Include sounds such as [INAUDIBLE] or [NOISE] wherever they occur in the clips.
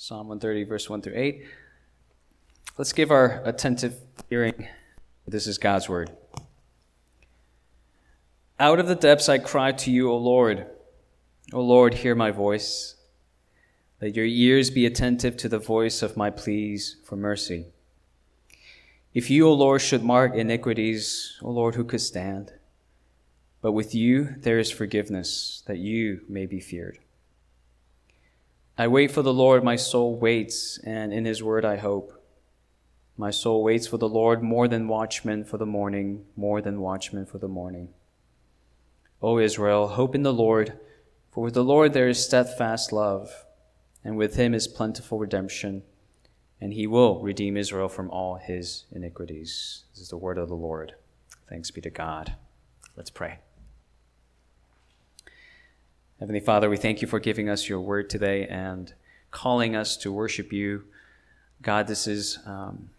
Psalm 130, verse 1 through 8. Let's give our attentive hearing. This is God's word. Out of the depths I cry to you, O Lord. O Lord, hear my voice. Let your ears be attentive to the voice of my pleas for mercy. If you, O Lord, should mark iniquities, O Lord, who could stand? But with you there is forgiveness, that you may be feared. I wait for the Lord, my soul waits, and in his word I hope. My soul waits for the Lord more than watchmen for the morning, more than watchmen for the morning. O Israel, hope in the Lord, for with the Lord there is steadfast love, and with him is plentiful redemption, and he will redeem Israel from all his iniquities. This is the word of the Lord. Thanks be to God. Let's pray. Heavenly Father, we thank you for giving us your word today and calling us to worship you. God, this is um,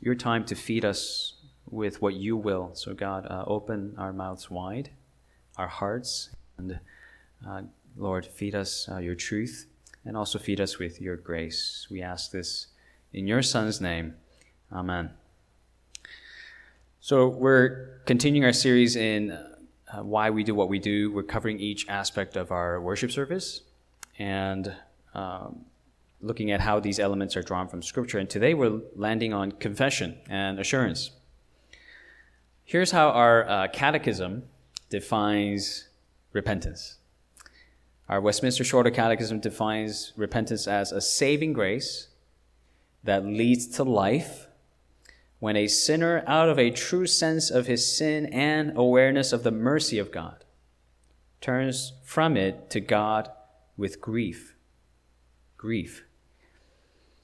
your time to feed us with what you will. So, God, uh, open our mouths wide, our hearts, and uh, Lord, feed us uh, your truth and also feed us with your grace. We ask this in your Son's name. Amen. So, we're continuing our series in uh, why we do what we do. We're covering each aspect of our worship service and um, looking at how these elements are drawn from Scripture. And today we're landing on confession and assurance. Here's how our uh, catechism defines repentance. Our Westminster Shorter Catechism defines repentance as a saving grace that leads to life when a sinner, out of a true sense of his sin and awareness of the mercy of God, turns from it to God with grief, grief,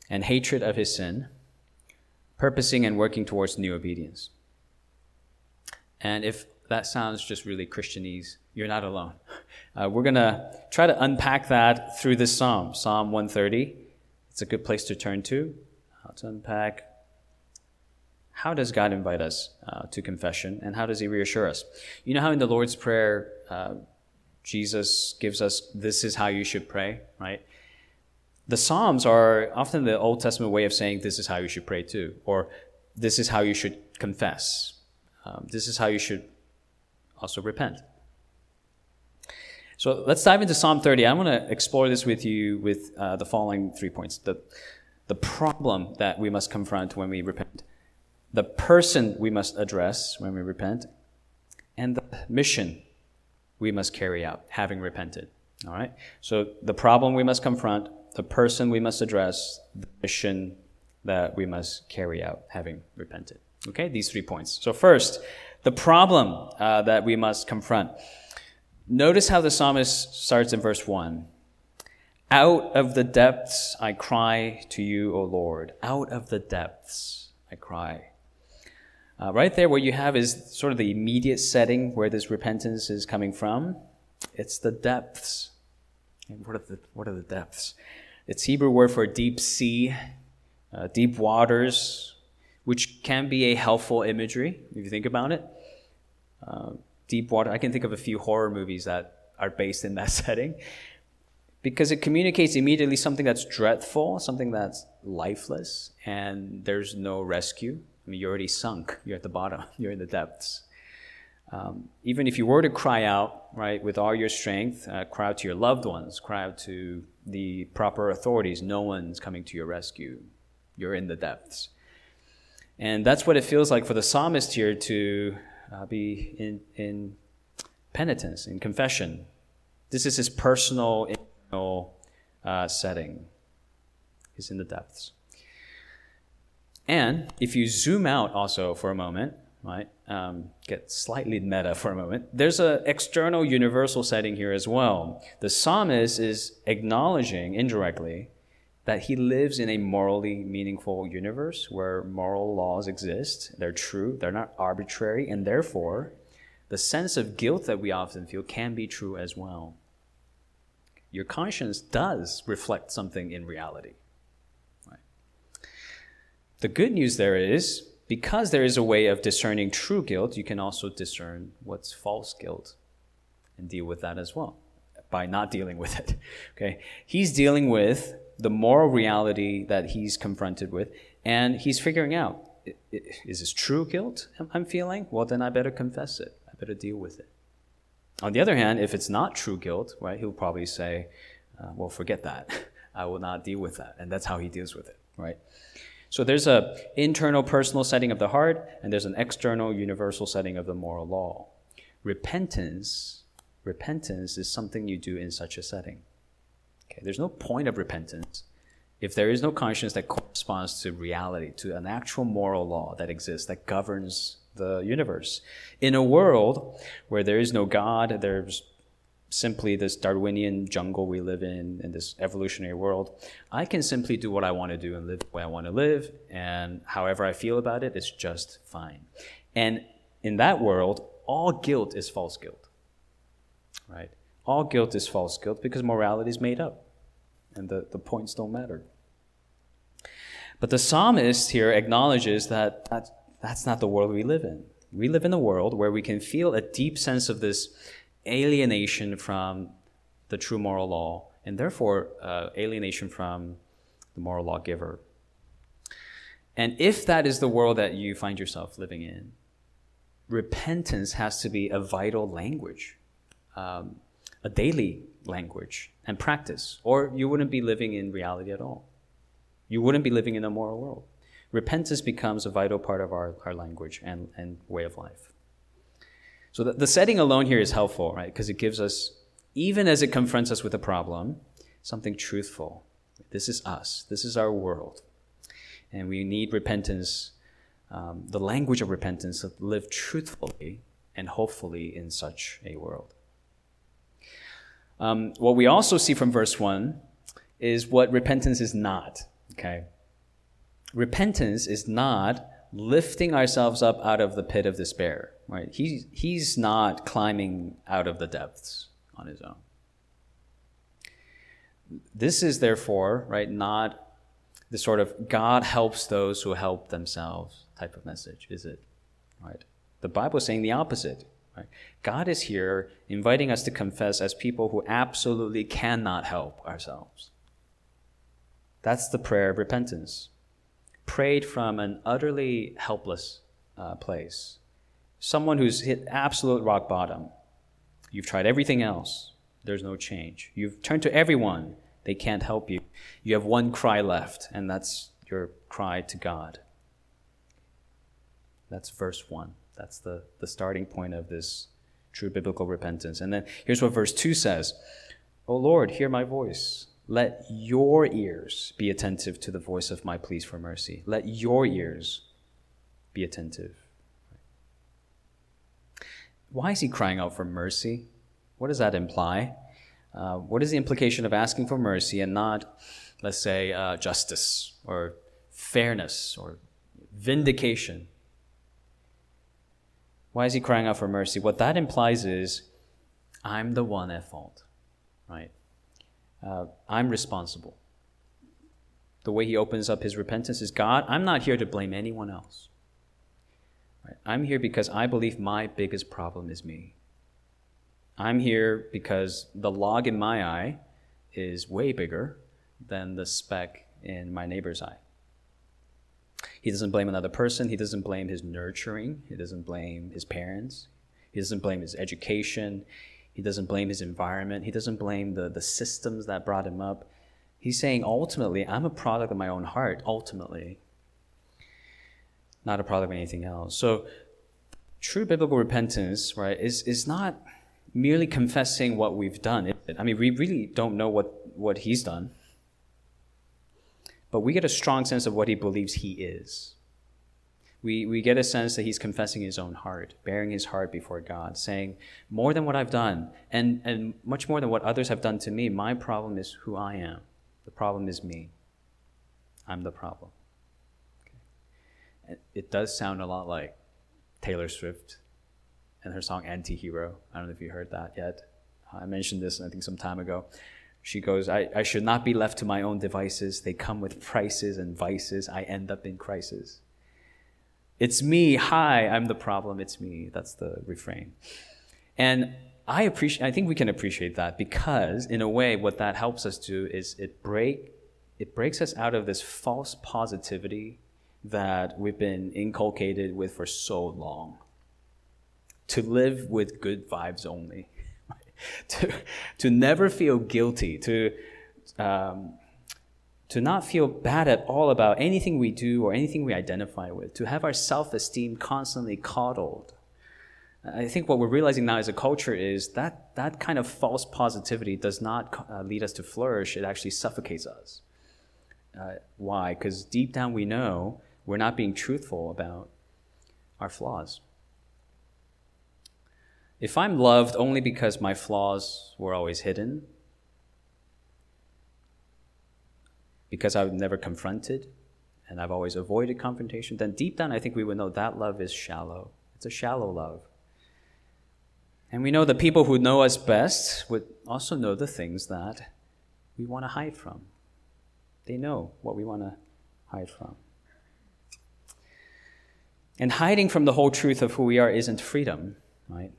and hatred of his sin, purposing and working towards new obedience. And if that sounds just really Christianese, you're not alone. [LAUGHS] Uh, we're going to try to unpack that through this psalm, Psalm 130. It's a good place to turn to, how to unpack how does God invite us uh, to confession and how does He reassure us? You know how in the Lord's Prayer, uh, Jesus gives us this is how you should pray, right? The Psalms are often the Old Testament way of saying this is how you should pray too, or this is how you should confess. Um, this is how you should also repent. So let's dive into Psalm 30. I want to explore this with you with uh, the following three points the, the problem that we must confront when we repent the person we must address when we repent, and the mission we must carry out, having repented. All right? So the problem we must confront, the person we must address, the mission that we must carry out, having repented. Okay? These three points. So, first, the problem uh, that we must confront. Notice how the psalmist starts in verse 1. Out of the depths I cry to you, O Lord. Out of the depths I cry. Uh, right there, what you have is sort of the immediate setting where this repentance is coming from. It's the depths. And what are the, what are the depths? It's Hebrew word for deep sea, uh, deep waters, which can be a helpful imagery if you think about it. Uh, deep water, I can think of a few horror movies that are based in that [LAUGHS] setting because it communicates immediately something that's dreadful, something that's lifeless, and there's no rescue. I mean, you're already sunk. You're at the bottom. [LAUGHS] You're in the depths. Um, even if you were to cry out, right, with all your strength, uh, cry out to your loved ones, cry out to the proper authorities, no one's coming to your rescue. You're in the depths. And that's what it feels like for the psalmist here to uh, be in, in penitence, in confession. This is his personal, internal uh, setting. He's in the depths. And if you zoom out also for a moment, right, um, get slightly meta for a moment, there's an external universal setting here as well. The psalmist is acknowledging indirectly that he lives in a morally meaningful universe where moral laws exist. They're true, they're not arbitrary, and therefore, the sense of guilt that we often feel can be true as well. Your conscience does reflect something in reality. The good news there is because there is a way of discerning true guilt, you can also discern what's false guilt and deal with that as well by not dealing with it. [LAUGHS] Okay? He's dealing with the moral reality that he's confronted with, and he's figuring out is this true guilt I'm feeling? Well, then I better confess it. I better deal with it. On the other hand, if it's not true guilt, right, he'll probably say, uh, well, forget that. [LAUGHS] I will not deal with that. And that's how he deals with it, right? So there's a internal personal setting of the heart, and there's an external universal setting of the moral law. Repentance, repentance is something you do in such a setting. Okay, there's no point of repentance if there is no conscience that corresponds to reality, to an actual moral law that exists, that governs the universe. In a world where there is no God, there's simply this Darwinian jungle we live in, in this evolutionary world, I can simply do what I want to do and live the way I want to live, and however I feel about it, it's just fine. And in that world, all guilt is false guilt. Right? All guilt is false guilt because morality is made up, and the, the points don't matter. But the psalmist here acknowledges that that's, that's not the world we live in. We live in a world where we can feel a deep sense of this alienation from the true moral law, and therefore uh, alienation from the moral lawgiver. And if that is the world that you find yourself living in, repentance has to be a vital language, um, a daily language and practice, or you wouldn't be living in reality at all. You wouldn't be living in a moral world. Repentance becomes a vital part of our, our language and, and way of life. So the, the setting alone here is helpful, right? Because it gives us, even as it confronts us with a problem, something truthful. This is us, this is our world. And we need repentance, um, the language of repentance, to live truthfully and hopefully in such a world. Um, what we also see from verse 1 is what repentance is not. Okay? Repentance is not lifting ourselves up out of the pit of despair, right? He's, he's not climbing out of the depths on his own. This is therefore, right, not the sort of God helps those who help themselves type of message, is it? Right? The Bible is saying the opposite. Right? God is here inviting us to confess as people who absolutely cannot help ourselves. That's the prayer of repentance. Prayed from an utterly helpless uh, place. Someone who's hit absolute rock bottom. You've tried everything else, there's no change. You've turned to everyone, they can't help you. You have one cry left, and that's your cry to God. That's verse 1. That's the, the starting point of this true biblical repentance. And then here's what verse 2 says O Lord, hear my voice. Let your ears be attentive to the voice of my pleas for mercy. Let your ears be attentive. Why is he crying out for mercy? What does that imply? Uh, what is the implication of asking for mercy and not, let's say, uh, justice or fairness or vindication? Why is he crying out for mercy? What that implies is, I'm the one at fault, right? Uh, I'm responsible. The way he opens up his repentance is God, I'm not here to blame anyone else. Right? I'm here because I believe my biggest problem is me. I'm here because the log in my eye is way bigger than the speck in my neighbor's eye. He doesn't blame another person. He doesn't blame his nurturing. He doesn't blame his parents. He doesn't blame his education. He doesn't blame his environment. He doesn't blame the, the systems that brought him up. He's saying, ultimately, I'm a product of my own heart, ultimately, not a product of anything else. So, true biblical repentance, right, is, is not merely confessing what we've done. I mean, we really don't know what, what he's done, but we get a strong sense of what he believes he is we, we get a sense that he's confessing his own heart, bearing his heart before God, saying, More than what I've done, and, and much more than what others have done to me, my problem is who I am. The problem is me. I'm the problem. Okay. It does sound a lot like Taylor Swift and her song Anti Hero. I don't know if you heard that yet. Uh, I mentioned this, I think, some time ago. She goes, I, I should not be left to my own devices. They come with prices and vices. I end up in crisis. It's me. Hi, I'm the problem. It's me. That's the refrain. And I appreciate I think we can appreciate that because in a way what that helps us do is it break it breaks us out of this false positivity that we've been inculcated with for so long. To live with good vibes only, [LAUGHS] to, to never feel guilty, to, um, to not feel bad at all about anything we do or anything we identify with, to have our self esteem constantly coddled. I think what we're realizing now as a culture is that that kind of false positivity does not uh, lead us to flourish, it actually suffocates us. Uh, why? Because deep down we know we're not being truthful about our flaws. If I'm loved only because my flaws were always hidden, because I've never confronted and I've always avoided confrontation, then deep down I think we would know that love is shallow. It's a shallow love. And we know the people who know us best would also know the things that we want to hide from. They know what we want to hide from. And hiding from the whole truth of who we are isn't freedom, right?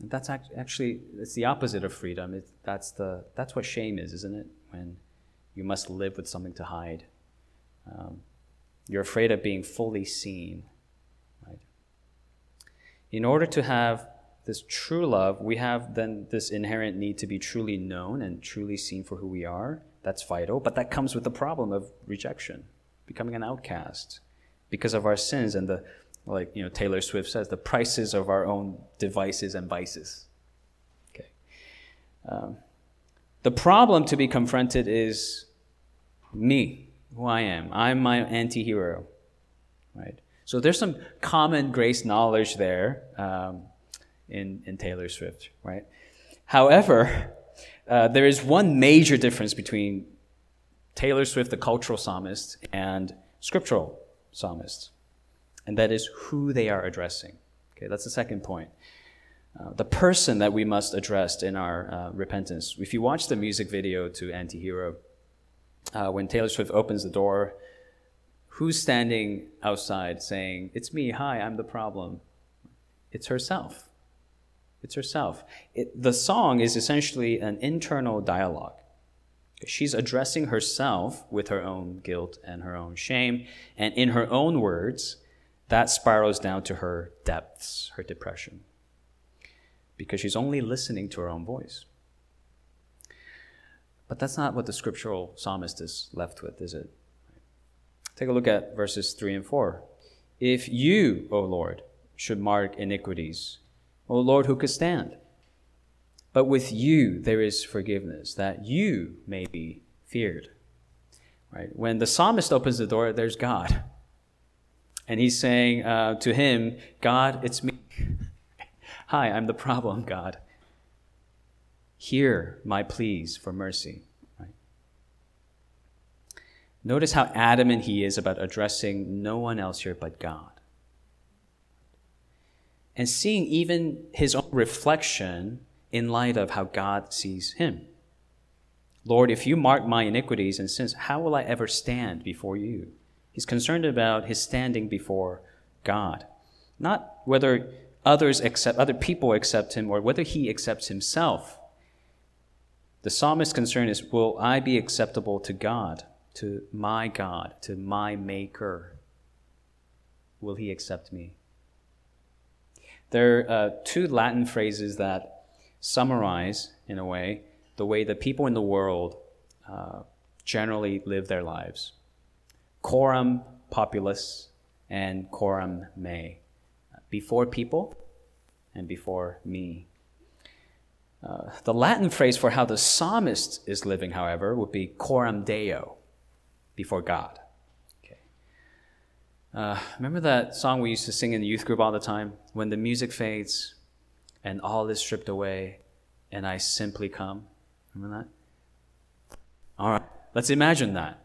And that's actually it's the opposite of freedom. It, that's the that's what shame is, isn't it? When you must live with something to hide. Um, you're afraid of being fully seen, right? In order to have this true love, we have then this inherent need to be truly known and truly seen for who we are. That's vital, but that comes with the problem of rejection, becoming an outcast because of our sins and the like you know Taylor Swift says, the prices of our own devices and vices. Okay. Um, the problem to be confronted is me, who I am. I'm my anti-hero, right? So there's some common grace knowledge there um, in in Taylor Swift, right? However, uh, there is one major difference between Taylor Swift, the cultural psalmist, and scriptural psalmist and that is who they are addressing. Okay, that's the second point. Uh, the person that we must address in our uh, repentance. If you watch the music video to Antihero, uh, when Taylor Swift opens the door, who's standing outside saying, It's me, hi, I'm the problem? It's herself. It's herself. It, the song is essentially an internal dialogue. She's addressing herself with her own guilt and her own shame, and in her own words, that spirals down to her depths, her depression, because she's only listening to her own voice. But that's not what the scriptural psalmist is left with, is it? Take a look at verses 3 and 4. If you, O Lord, should mark iniquities, O Lord, who could stand? But with you there is forgiveness, that you may be feared. Right? When the psalmist opens the door, there's God. And he's saying uh, to him, God, it's me. Hi, I'm the problem, God. Hear my pleas for mercy. Right? Notice how adamant he is about addressing no one else here but God. And seeing even his own reflection in light of how God sees him. Lord, if you mark my iniquities and sins, how will I ever stand before you? He's concerned about his standing before God, not whether others accept, other people accept him or whether he accepts himself. The psalmist's concern is Will I be acceptable to God, to my God, to my Maker? Will he accept me? There are uh, two Latin phrases that summarize, in a way, the way the people in the world uh, generally live their lives coram populus and coram me, before people and before me. Uh, the Latin phrase for how the psalmist is living, however, would be coram deo, before God. Okay. Uh, remember that song we used to sing in the youth group all the time? When the music fades and all is stripped away and I simply come. Remember that? All right, let's imagine that.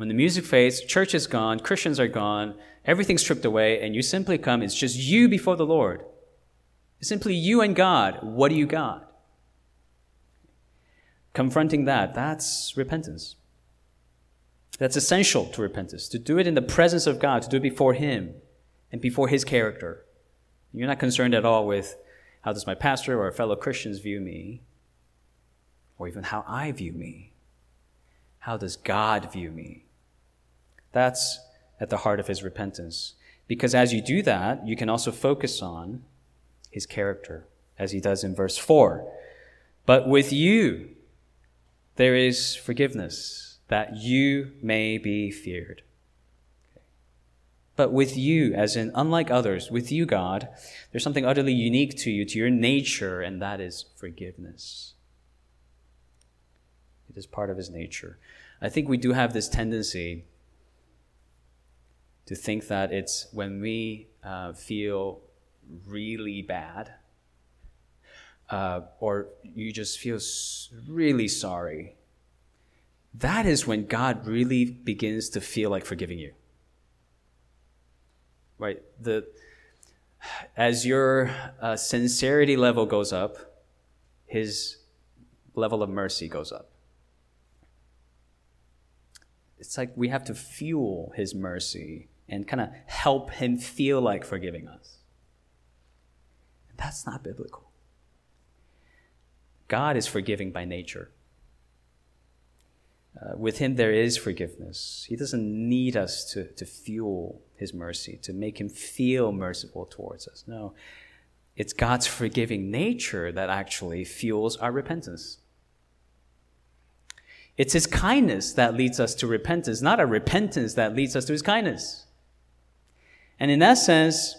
When the music fades, church is gone, Christians are gone, everything's stripped away, and you simply come, it's just you before the Lord. It's simply you and God. What do you got? Confronting that, that's repentance. That's essential to repentance, to do it in the presence of God, to do it before Him and before His character. You're not concerned at all with how does my pastor or fellow Christians view me, or even how I view me. How does God view me? That's at the heart of his repentance. Because as you do that, you can also focus on his character, as he does in verse 4. But with you, there is forgiveness, that you may be feared. But with you, as in unlike others, with you, God, there's something utterly unique to you, to your nature, and that is forgiveness. It is part of his nature. I think we do have this tendency to think that it's when we uh, feel really bad uh, or you just feel really sorry, that is when God really begins to feel like forgiving you. Right? The, as your uh, sincerity level goes up, his level of mercy goes up. It's like we have to fuel his mercy and kind of help him feel like forgiving us. That's not biblical. God is forgiving by nature. Uh, with him, there is forgiveness. He doesn't need us to, to fuel his mercy, to make him feel merciful towards us. No, it's God's forgiving nature that actually fuels our repentance. It's his kindness that leads us to repentance, not a repentance that leads us to his kindness. And in that sense,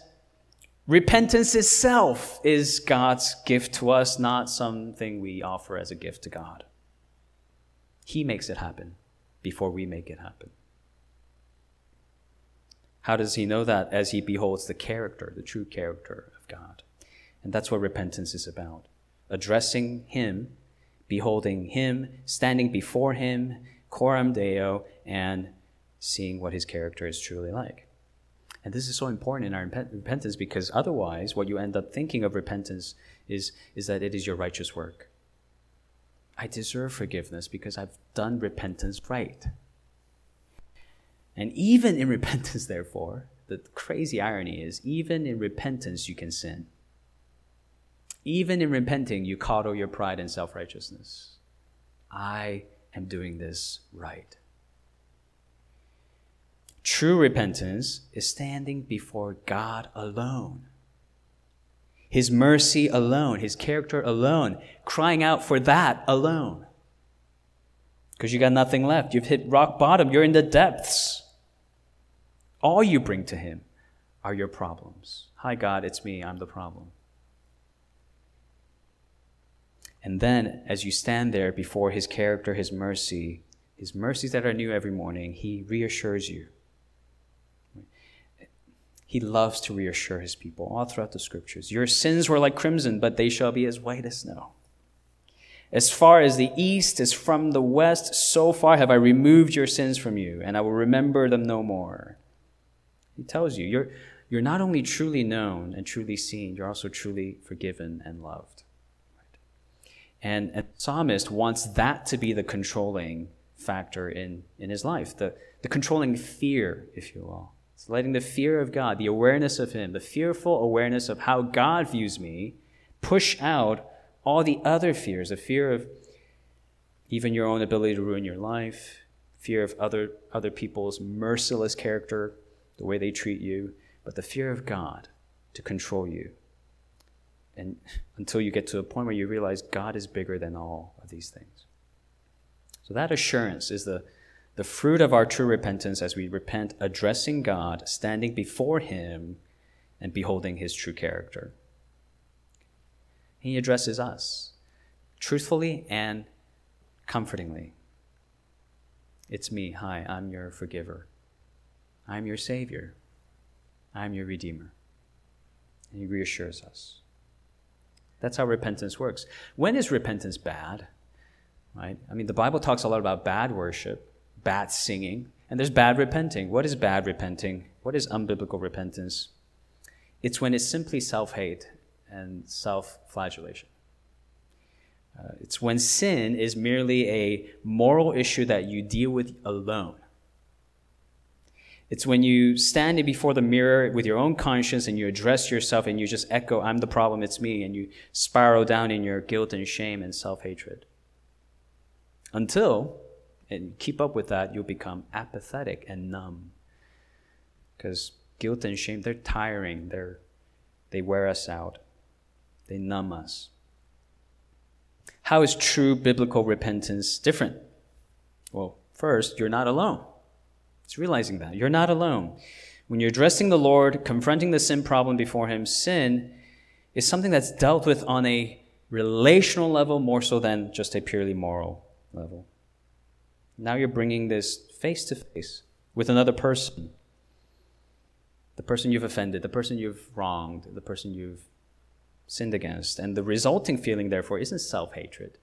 Repentance itself is God's gift to us, not something we offer as a gift to God. He makes it happen before we make it happen. How does he know that? As he beholds the character, the true character of God. And that's what repentance is about addressing him, beholding him, standing before him, coram deo, and seeing what his character is truly like. And this is so important in our repentance because otherwise, what you end up thinking of repentance is, is that it is your righteous work. I deserve forgiveness because I've done repentance right. And even in [LAUGHS] repentance, therefore, the crazy irony is even in repentance, you can sin. Even in repenting, you coddle your pride and self righteousness. I am doing this right. True repentance is standing before God alone. His mercy alone, His character alone, crying out for that alone. Because you got nothing left. You've hit rock bottom. You're in the depths. All you bring to Him are your problems. Hi, God, it's me. I'm the problem. And then, as you stand there before His character, His mercy, His mercies that are new every morning, He reassures you he loves to reassure his people all throughout the scriptures. Your sins were like crimson, but they shall be as white as snow. As far as the east is from the west, so far have I removed your sins from you, and I will remember them no more. He tells you, you're, you're not only truly known and truly seen, you're also truly forgiven and loved. And a psalmist wants that to be the controlling factor in, in his life, the, the controlling fear, if you will. It's letting the fear of God, the awareness of Him, the fearful awareness of how God views me, push out all the other fears the fear of even your own ability to ruin your life, fear of other, other people's merciless character, the way they treat you, but the fear of God to control you. And [LAUGHS] until you get to a point where you realize God is bigger than all of these things. So that assurance is the the fruit of our true repentance as we repent, addressing God, standing before Him, and beholding His true character. He addresses us truthfully and comfortingly. It's me. Hi, I'm your forgiver. I'm your Savior. I'm your Redeemer. And He reassures us. That's how repentance works. When is repentance bad? Right? I mean, the Bible talks a lot about bad worship bad singing, and there's bad repenting. What is bad repenting? What is unbiblical repentance? It's when it's simply self hate and self flagellation. Uh, it's when sin is merely a moral issue that you deal with alone. It's when you stand before the mirror with your own conscience and you address yourself and you just echo, I'm the problem, it's me, and you spiral down in your guilt and shame and self hatred. Until and keep up with that, you'll become apathetic and numb. Because guilt and shame, they're tiring. They're, they wear us out. They numb us. How is true biblical repentance different? Well, first, you're not alone. It's realizing that. You're not alone. When you're addressing the Lord, confronting the sin problem before Him, sin is something that's dealt with on a relational level more so than just a purely moral level. Now you're bringing this face to face with another person. The person you've offended, the person you've wronged, the person you've sinned against. And the resulting feeling, therefore, isn't self hatred,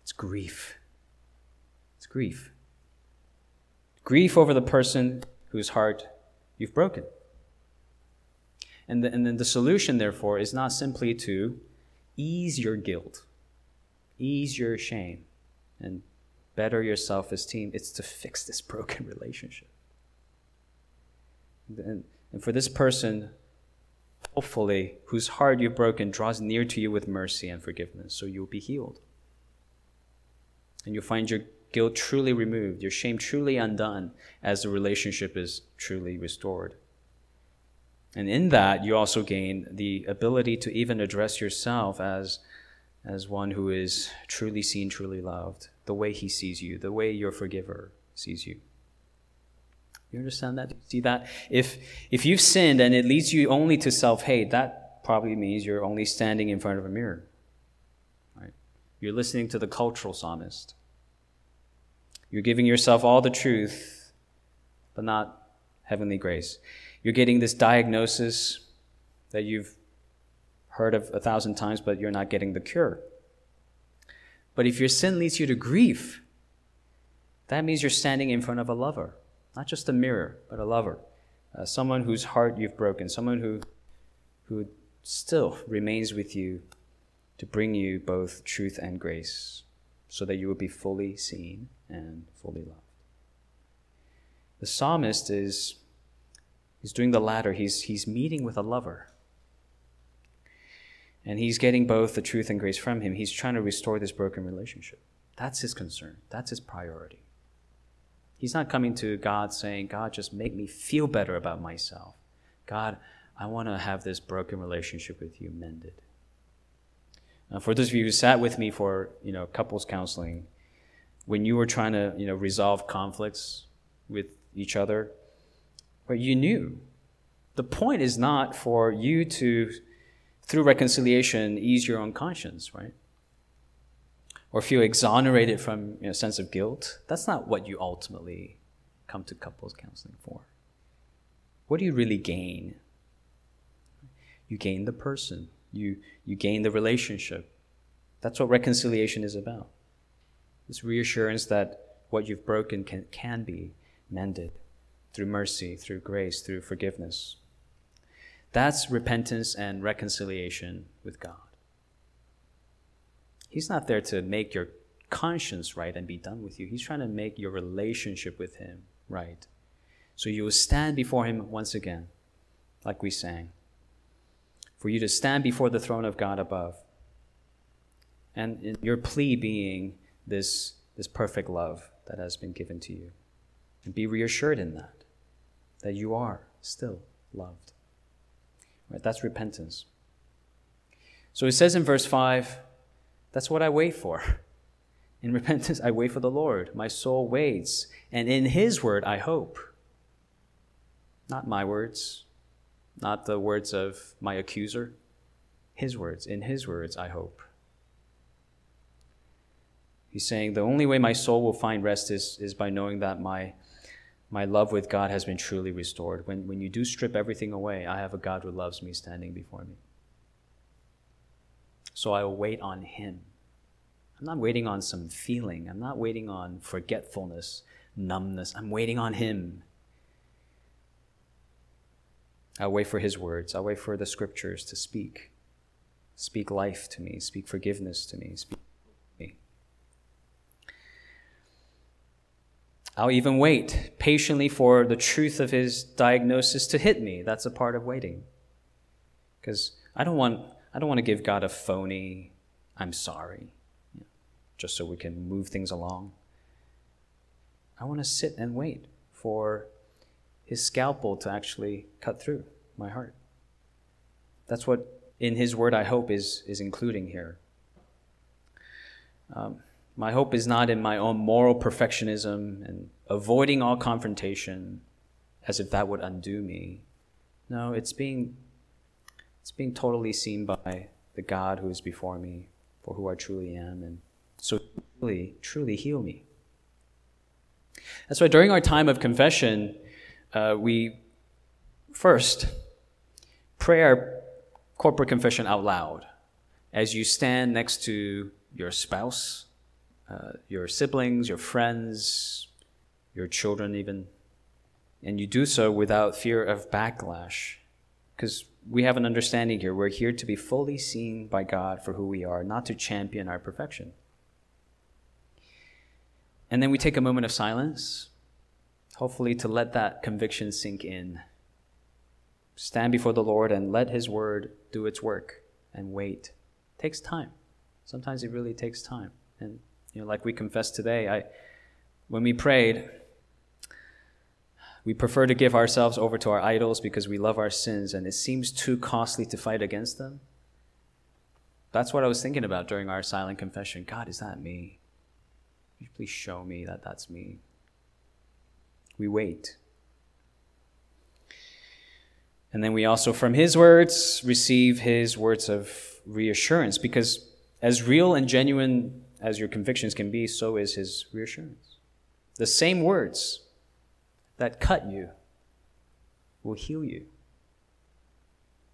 it's grief. It's grief. Grief over the person whose heart you've broken. And, the, and then the solution, therefore, is not simply to ease your guilt, ease your shame, and better your self esteem. It's to fix this broken [LAUGHS] relationship. And, and for this person, hopefully, whose heart you've broken, draws near to you with mercy and forgiveness, so you'll be healed. And you'll find your guilt truly removed, your shame truly undone, as the relationship is truly restored. And in that, you also gain the ability to even address yourself as, as one who is truly seen, truly loved, the way he sees you, the way your forgiver sees you. You understand that? See that? If, if you've sinned and it leads you only to self hate, that probably means you're only standing in front of a mirror. Right? You're listening to the cultural psalmist. You're giving yourself all the truth, but not heavenly grace. You're getting this diagnosis that you've heard of a thousand times, but you're not getting the cure. But if your sin leads you to grief, that means you're standing in front of a lover, not just a mirror, but a lover, uh, someone whose heart you've broken, someone who, who still remains with you to bring you both truth and grace, so that you will be fully seen and fully loved. The psalmist is He's doing the latter. He's, he's meeting with a lover. And he's getting both the truth and grace from him. He's trying to restore this broken relationship. That's his concern. That's his priority. He's not coming to God saying, God, just make me feel better about myself. God, I want to have this broken relationship with you mended. Now, for those of you who sat with me for you know couples counseling, when you were trying to you know resolve conflicts with each other, but you knew. The point is not for you to, through reconciliation, ease your own conscience, right? Or feel exonerated from a you know, sense of guilt. That's not what you ultimately come to couples counseling for. What do you really gain? You gain the person. You, you gain the relationship. That's what reconciliation is about. This reassurance that what you've broken can, can be mended through mercy, through grace, through forgiveness. That's repentance and reconciliation with God. He's not there to make your conscience right and be done with you. He's trying to make your relationship with Him right. So you will stand before Him once again, like we sang. For you to stand before the throne of God above. And your plea being this, this perfect love that has been given to you. And be reassured in that that you are still loved. Right? That's repentance. So it says in verse 5 that's what I wait for. [LAUGHS] In repentance, I wait for the Lord. My soul waits, and in His word I hope. Not my words, not the words of my accuser. His words. In His words I hope. He's saying the only way my soul will find rest is, is by knowing that my my love with God has been truly restored. When, when you do strip everything away, I have a God who loves me standing before me. So I will wait on Him. I'm not waiting on some feeling, I'm not waiting on forgetfulness, numbness. I'm waiting on Him. I'll wait for His words, I'll wait for the scriptures to speak. Speak life to me, speak forgiveness to me, speak I'll even wait patiently for the truth of his diagnosis to hit me. That's a part of waiting. Because I don't want I don't want to give God a phony I'm sorry just so we can move things along. I want to sit and wait for his scalpel to actually cut through my heart. That's what, in his word, I hope is, is including here. Um, my hope is not in my own moral perfectionism and avoiding all confrontation as if that would undo me. No, it's being, it's being totally seen by the God who is before me, for who I truly am, and so truly, truly heal me. That's why during our time of confession, uh, we first pray our corporate confession out loud as you stand next to your spouse, uh, your siblings, your friends, your children, even. And you do so without fear of backlash. Because we have an understanding here. We're here to be fully seen by God for who we are, not to champion our perfection. And then we take a moment of silence, hopefully to let that conviction sink in. Stand before the Lord and let His word do its work and wait. It takes time. Sometimes it really takes time. And you know, like we confessed today, I when we prayed, we prefer to give ourselves over to our idols because we love our sins and it seems too costly to fight against them. That's what I was thinking about during our silent confession. God, is that me? please show me that that's me? We wait. And then we also, from his words, receive his words of reassurance because, as real and genuine as your convictions can be, so is his reassurance. The same words that cut you will heal you.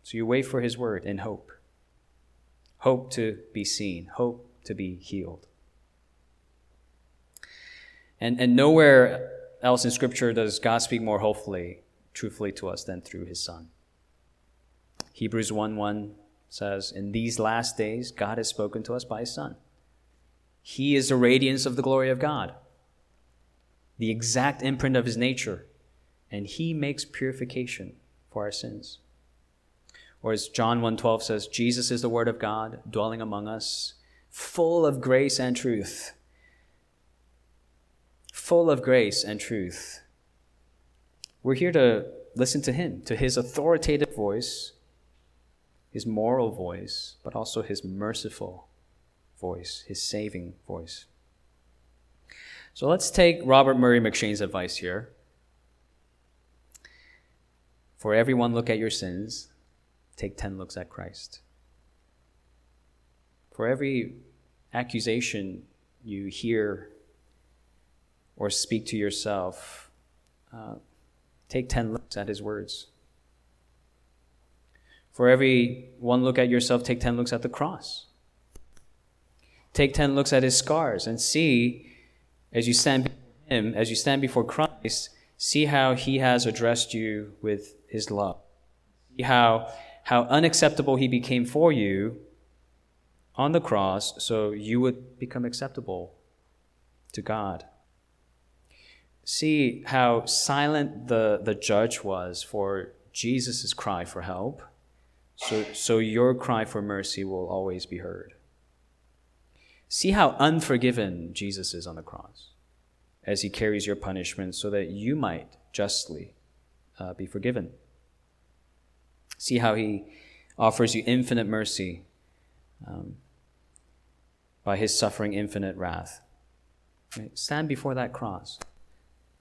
So you wait for his word in hope. Hope to be seen, hope to be healed. And, and nowhere else in Scripture does God speak more hopefully, truthfully to us than through His Son. Hebrews 1 1 says, In these last days, God has spoken to us by His Son. He is the radiance of the glory of God, the exact imprint of His nature, and He makes purification for our sins. Or as John 1:12 says, Jesus is the word of God dwelling among us, full of grace and truth full of grace and truth. We're here to listen to Him, to His authoritative voice, His moral voice, but also His merciful voice, His saving voice. So let's take Robert Murray M'Cheyne's advice here. For every one look at your sins, take 10 looks at Christ. For every accusation you hear or speak to yourself, uh, take 10 looks at his words. For every one look at yourself, take 10 looks at the cross. Take 10 looks at his scars and see, as you stand before him, as you stand before Christ, see how he has addressed you with his love. See how, how unacceptable he became for you on the cross so you would become acceptable to God see how silent the, the judge was for Jesus' cry for help, so, so your cry for mercy will always be heard. See how unforgiven Jesus is on the cross as he carries your punishment so that you might justly uh, be forgiven. See how he offers you infinite mercy um, by his suffering infinite wrath. Stand before that cross.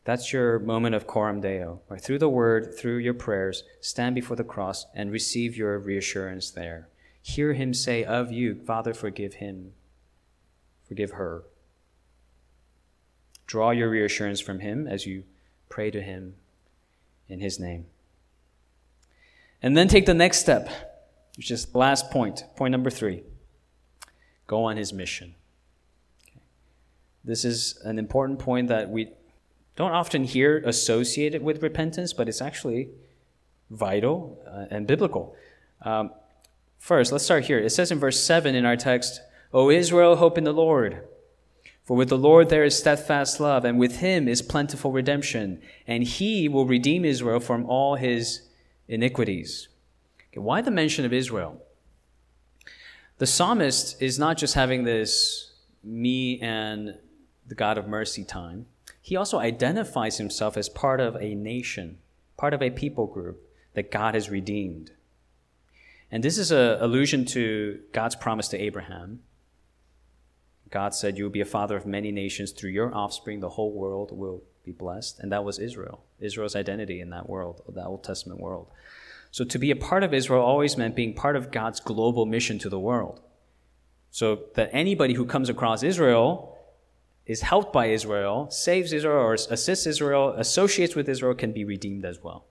That's your moment of coram deo. Right? Through the word, through your prayers, stand before the cross and receive your reassurance there. Hear him say of you, Father, forgive him, forgive her. Draw your reassurance from him as you pray to him in his name. And then take the next step, which is the last point, point number three. Go on his mission. This is an important point that we don't often hear associated with repentance, but it's actually vital uh, and biblical. Um, first, let's start here. It says in verse 7 in our text, O Israel, hope in the Lord. For with the Lord there is steadfast love, and with him is plentiful redemption, and he will redeem Israel from all his iniquities. Okay, why the mention of Israel? The psalmist is not just having this me and the God of mercy time he also identifies himself as part of a nation, part of a people group that God has redeemed. And this is an allusion to God's promise to Abraham. God said, You will be a father of many nations. Through your offspring, the whole world will be blessed. And that was Israel, Israel's identity in that world, that Old Testament world. So to be a part of Israel always meant being part of God's global mission to the world. So that anybody who comes across Israel is helped by Israel, saves Israel, or assists Israel, associates with Israel, can be redeemed as well.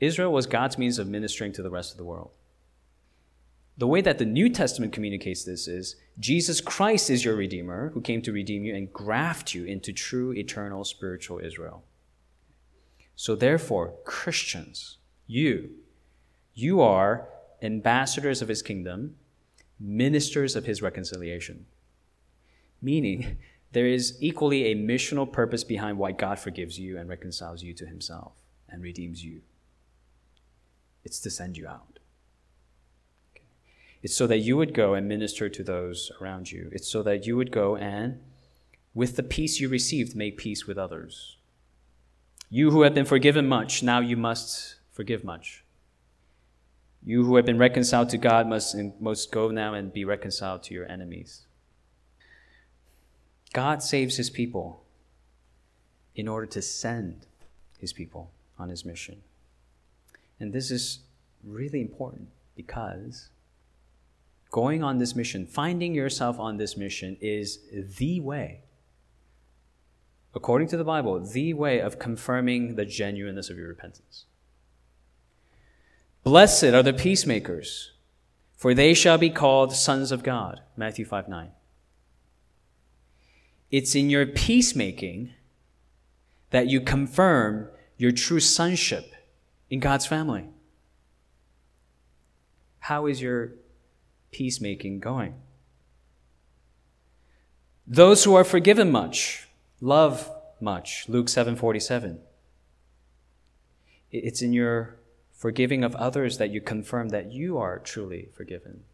Israel was God's means of ministering to the rest of the world. The way that the New Testament communicates this is Jesus Christ is your Redeemer who came to redeem you and graft you into true, eternal, spiritual Israel. So, therefore, Christians, you, you are ambassadors of his kingdom, ministers of his reconciliation. Meaning, [LAUGHS] there is equally a missional purpose behind why God forgives you and reconciles you to himself and redeems you. It's to send you out. It's so that you would go and minister to those around you. It's so that you would go and, with the peace you received, make peace with others. You who have been forgiven much, now you must forgive much. You who have been reconciled to God must, must go now and be reconciled to your enemies. God saves his people in order to send his people on his mission. And this is really important because going on this mission, finding yourself on this mission, is the way according to the Bible, the way of confirming the genuineness of your repentance. Blessed are the peacemakers, for they shall be called sons of God. Matthew 5 9. It's in your peacemaking that you confirm your true sonship in God's family. How is your peacemaking going? Those who are forgiven much love much. Luke 7:47. It's in your forgiving of others that you confirm that you are truly forgiven.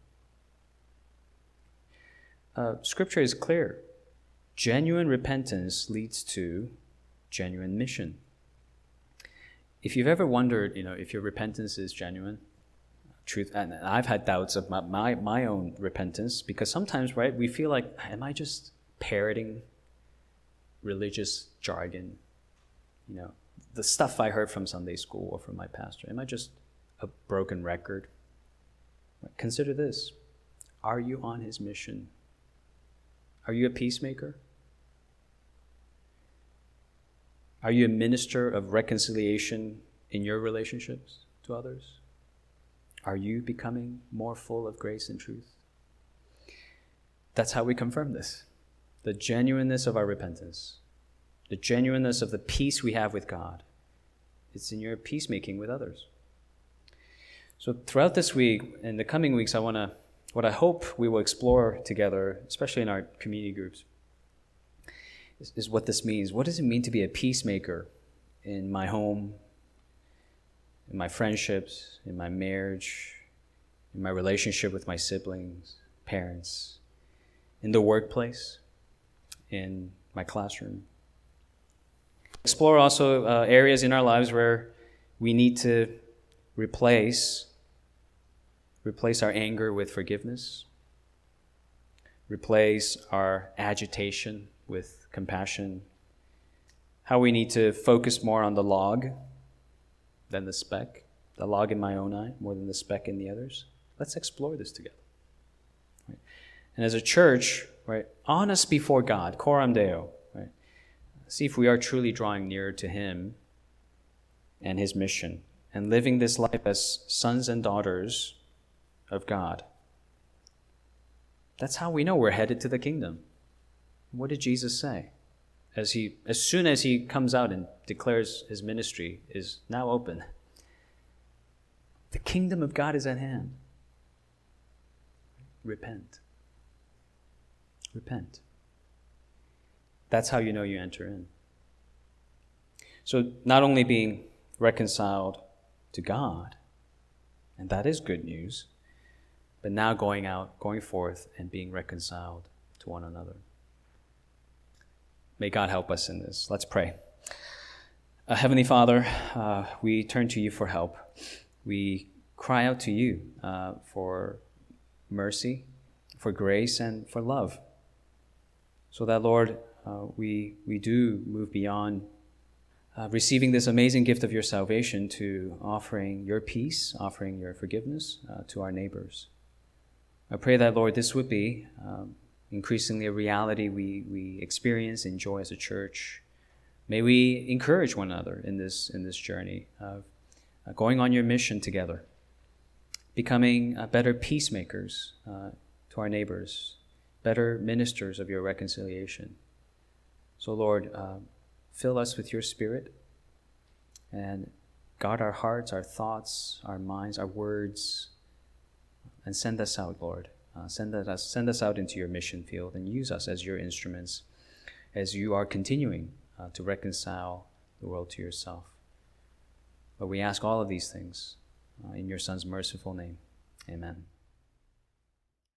Uh, scripture is clear. Genuine repentance leads to genuine mission. If you've ever wondered, you know, if your repentance is genuine, truth, and I've had doubts of my, my, my own repentance because sometimes, right, we feel like, am I just parroting religious jargon, you know, the stuff I heard from Sunday school or from my pastor? Am I just a broken record? Consider this Are you on his mission? Are you a peacemaker? Are you a minister of reconciliation in your relationships to others? Are you becoming more full of grace and truth? That's how we confirm this the genuineness of our repentance, the genuineness of the peace we have with God. It's in your peacemaking with others. So throughout this week and the coming weeks, I want to, what I hope we will explore together, especially in our community groups, is, is what this means. What does it mean to be a peacemaker in my home, in my friendships, in my marriage, in my relationship with my siblings, parents, in the workplace? in my classroom. Explore also uh, areas in our lives where we need to replace replace our anger with forgiveness, replace our agitation with compassion, how we need to focus more on the log than the speck, the log in my own eye more than the speck in the others. Let's explore this together. Right? And as a church, right? Honest before God, coram deo, right? See if we are truly drawing nearer to Him and His mission and living this life as sons and daughters of God. That's how we know we're headed to the kingdom. What did Jesus say? As he as soon as he comes out and declares his ministry is now open. The kingdom of God is at hand. Repent. Repent. That's how you know you enter in. So, not only being reconciled to God, and that is good news, but now going out, going forth, and being reconciled to one another. May God help us in this. Let's pray. Uh, Heavenly Father, uh, we turn to you for help. We cry out to you uh, for mercy, for grace, and for love. So that, Lord, uh, we, we do move beyond uh, receiving this amazing gift of your salvation to offering your peace, offering your forgiveness uh, to our neighbors. I pray that, Lord, this would be um, increasingly a reality we, we experience, enjoy as a church. May we encourage one another in this, in this journey of uh, going on your mission together, becoming uh, better peacemakers uh, to our neighbors, better ministers of your reconciliation. So, Lord, uh, fill us with your Spirit and guard our hearts, our thoughts, our minds, our words, and send us out, Lord. Uh, send, us, send us out into your mission field and use us as your instruments as you are continuing uh, to reconcile the world to yourself. But we ask all of these things uh, in your Son's merciful name. Amen.